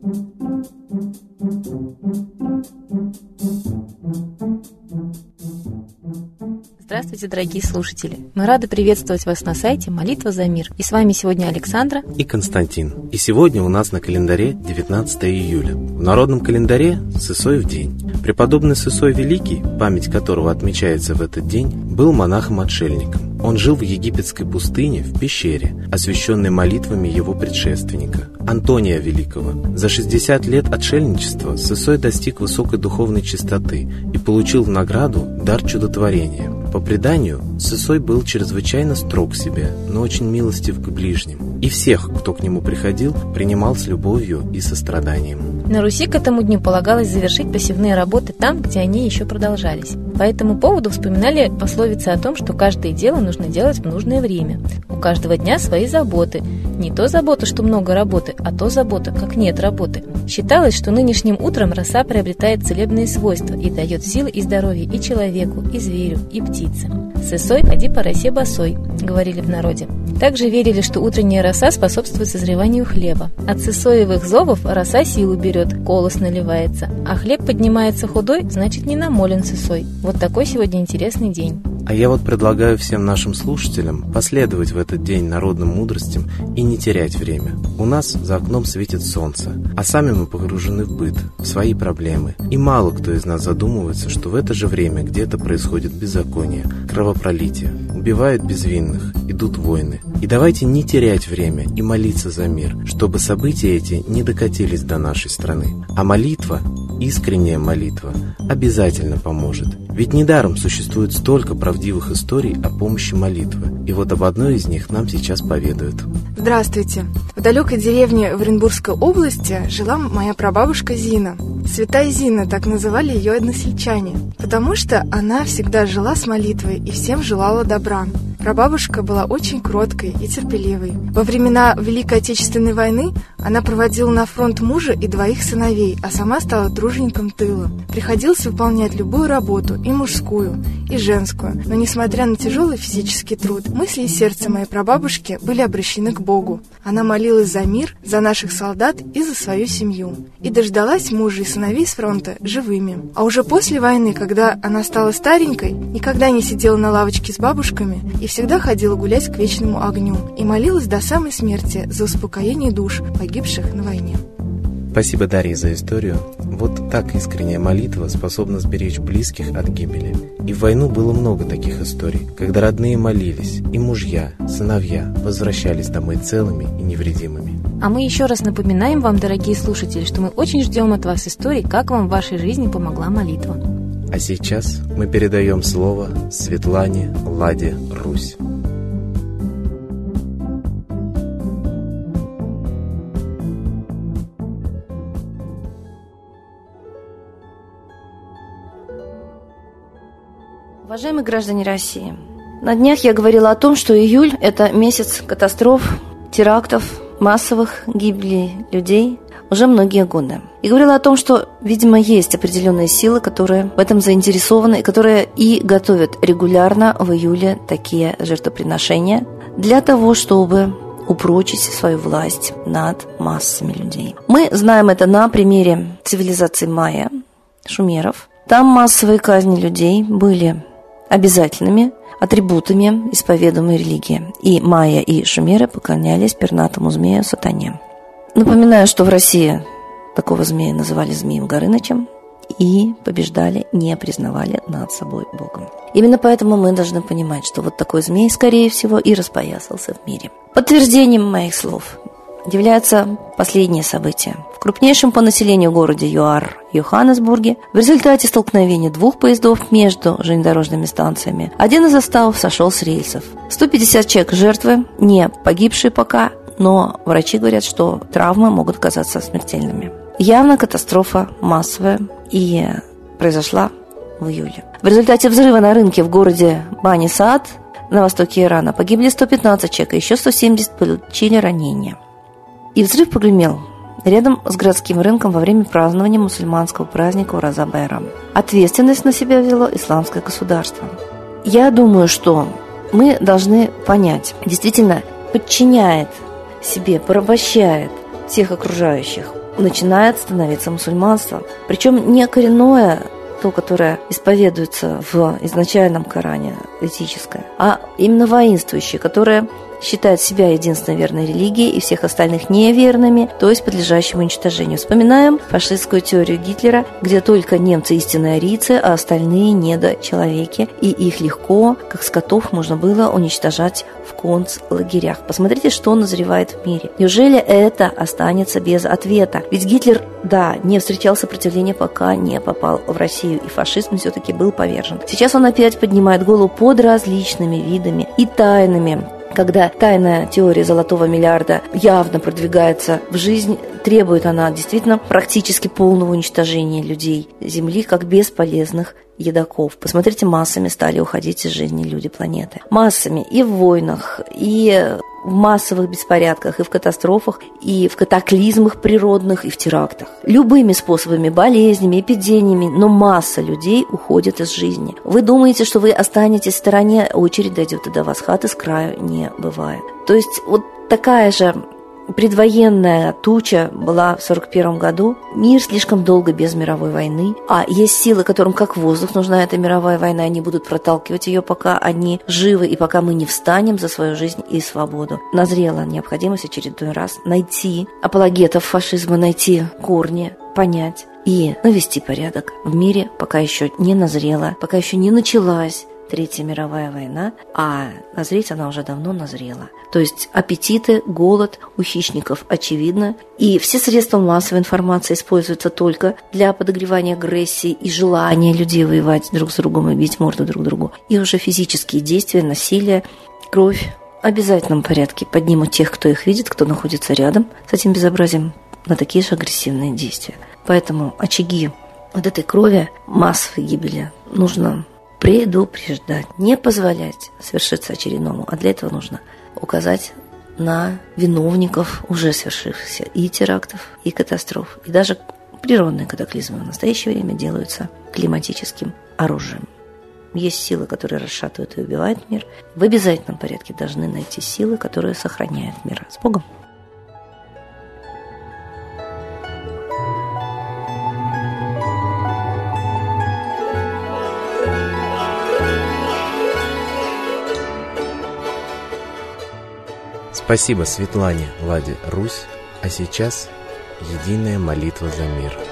thank you. Здравствуйте, дорогие слушатели! Мы рады приветствовать вас на сайте «Молитва за мир». И с вами сегодня Александра и Константин. И сегодня у нас на календаре 19 июля. В народном календаре Сысоев день. Преподобный Сысой Великий, память которого отмечается в этот день, был монахом-отшельником. Он жил в египетской пустыне, в пещере, освященной молитвами его предшественника, Антония Великого. За 60 лет отшельничества Сысой достиг высокой духовной чистоты и получил в награду дар чудотворения – по преданию, Сысой был чрезвычайно строг к себе, но очень милостив к ближним, и всех, кто к нему приходил, принимал с любовью и состраданием. На Руси к этому дню полагалось завершить посевные работы там, где они еще продолжались. По этому поводу вспоминали пословицы о том, что каждое дело нужно делать в нужное время. У каждого дня свои заботы. Не то забота, что много работы, а то забота, как нет работы. Считалось, что нынешним утром роса приобретает целебные свойства и дает силы и здоровье и человеку, и зверю, и птице. «Сысой, ходи по росе босой», — говорили в народе. Также верили, что утренняя роса способствует созреванию хлеба. От сысоевых зовов роса силу берет, колос наливается, а хлеб поднимается худой, значит не намолен сысой. Вот такой сегодня интересный день. А я вот предлагаю всем нашим слушателям последовать в этот день народным мудростям и не терять время. У нас за окном светит солнце, а сами мы погружены в быт, в свои проблемы. И мало кто из нас задумывается, что в это же время где-то происходит беззаконие, кровопролитие, убивают безвинных, идут войны. И давайте не терять время и молиться за мир, чтобы события эти не докатились до нашей страны. А молитва искренняя молитва обязательно поможет. Ведь недаром существует столько правдивых историй о помощи молитвы. И вот об одной из них нам сейчас поведают. Здравствуйте. В далекой деревне в Оренбургской области жила моя прабабушка Зина. Святая Зина, так называли ее односельчане, потому что она всегда жила с молитвой и всем желала добра. Прабабушка была очень кроткой и терпеливой. Во времена Великой Отечественной войны она проводила на фронт мужа и двоих сыновей, а сама стала тружеником тыла. Приходилось выполнять любую работу, и мужскую, и женскую. Но несмотря на тяжелый физический труд, мысли и сердце моей прабабушки были обращены к Богу. Она молилась за мир, за наших солдат и за свою семью. И дождалась мужа и сыновей с фронта живыми. А уже после войны, когда она стала старенькой, никогда не сидела на лавочке с бабушками и всегда ходила гулять к вечному огню и молилась до самой смерти за успокоение душ погибших на войне. Спасибо, Дарья, за историю. Вот так искренняя молитва способна сберечь близких от гибели. И в войну было много таких историй, когда родные молились, и мужья, сыновья возвращались домой целыми и невредимыми. А мы еще раз напоминаем вам, дорогие слушатели, что мы очень ждем от вас истории, как вам в вашей жизни помогла молитва. А сейчас мы передаем слово Светлане Ладе Русь. Уважаемые граждане России, на днях я говорила о том, что июль – это месяц катастроф, терактов, массовых гибелей людей уже многие годы. И говорила о том, что, видимо, есть определенные силы, которые в этом заинтересованы, и которые и готовят регулярно в июле такие жертвоприношения для того, чтобы упрочить свою власть над массами людей. Мы знаем это на примере цивилизации майя, шумеров. Там массовые казни людей были обязательными атрибутами исповедуемой религии. И майя, и шумеры поклонялись пернатому змею сатане. Напоминаю, что в России такого змея называли змеем Горынычем и побеждали, не признавали над собой Богом. Именно поэтому мы должны понимать, что вот такой змей, скорее всего, и распоясался в мире. Подтверждением моих слов являются последние события. В крупнейшем по населению городе ЮАР, Йоханнесбурге, в результате столкновения двух поездов между железнодорожными станциями, один из составов сошел с рельсов. 150 человек жертвы, не погибшие пока, но врачи говорят, что травмы могут казаться смертельными. Явно катастрофа массовая и произошла в июле. В результате взрыва на рынке в городе Бани-Саад на востоке Ирана погибли 115 человек, еще 170 получили ранения. И взрыв погремел рядом с городским рынком во время празднования мусульманского праздника Ураза. Ответственность на себя взяло исламское государство. Я думаю, что мы должны понять, действительно подчиняет себе, порабощает всех окружающих начинает становиться мусульманством. Причем не коренное то, которое исповедуется в изначальном Коране, этическое, а именно воинствующее, которое считает себя единственной верной религией и всех остальных неверными, то есть подлежащим уничтожению. Вспоминаем фашистскую теорию Гитлера, где только немцы истинные арийцы, а остальные недочеловеки, и их легко, как скотов, можно было уничтожать в концлагерях. Посмотрите, что назревает в мире. Неужели это останется без ответа? Ведь Гитлер, да, не встречал сопротивления, пока не попал в Россию, и фашизм все-таки был повержен. Сейчас он опять поднимает голову под различными видами и тайнами когда тайная теория золотого миллиарда явно продвигается в жизнь, требует она действительно практически полного уничтожения людей Земли как бесполезных едоков. Посмотрите, массами стали уходить из жизни люди планеты. Массами и в войнах, и в массовых беспорядках, и в катастрофах, и в катаклизмах природных, и в терактах. Любыми способами, болезнями, эпидемиями, но масса людей уходит из жизни. Вы думаете, что вы останетесь в стороне, очередь дойдет и до вас, хаты с краю не бывает. То есть вот такая же предвоенная туча была в 1941 году. Мир слишком долго без мировой войны. А есть силы, которым как воздух нужна эта мировая война. Они будут проталкивать ее, пока они живы и пока мы не встанем за свою жизнь и свободу. Назрела необходимость очередной раз найти апологетов фашизма, найти корни, понять и навести порядок в мире, пока еще не назрела, пока еще не началась Третья мировая война, а назреть она уже давно назрела. То есть аппетиты, голод у хищников очевидно, и все средства массовой информации используются только для подогревания агрессии и желания людей воевать друг с другом и бить морду друг другу. И уже физические действия, насилие, кровь в обязательном порядке поднимут тех, кто их видит, кто находится рядом с этим безобразием, на такие же агрессивные действия. Поэтому очаги вот этой крови, массовой гибели нужно предупреждать, не позволять свершиться очередному. А для этого нужно указать на виновников уже свершившихся и терактов, и катастроф, и даже природные катаклизмы в настоящее время делаются климатическим оружием. Есть силы, которые расшатывают и убивают мир. В обязательном порядке должны найти силы, которые сохраняют мир. С Богом! Спасибо Светлане Ладе Русь, а сейчас единая молитва за мир.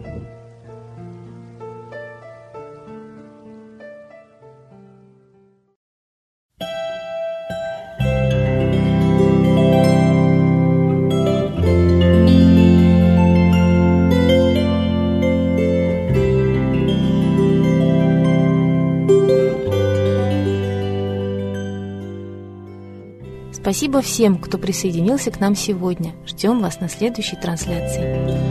Спасибо всем, кто присоединился к нам сегодня. Ждем вас на следующей трансляции.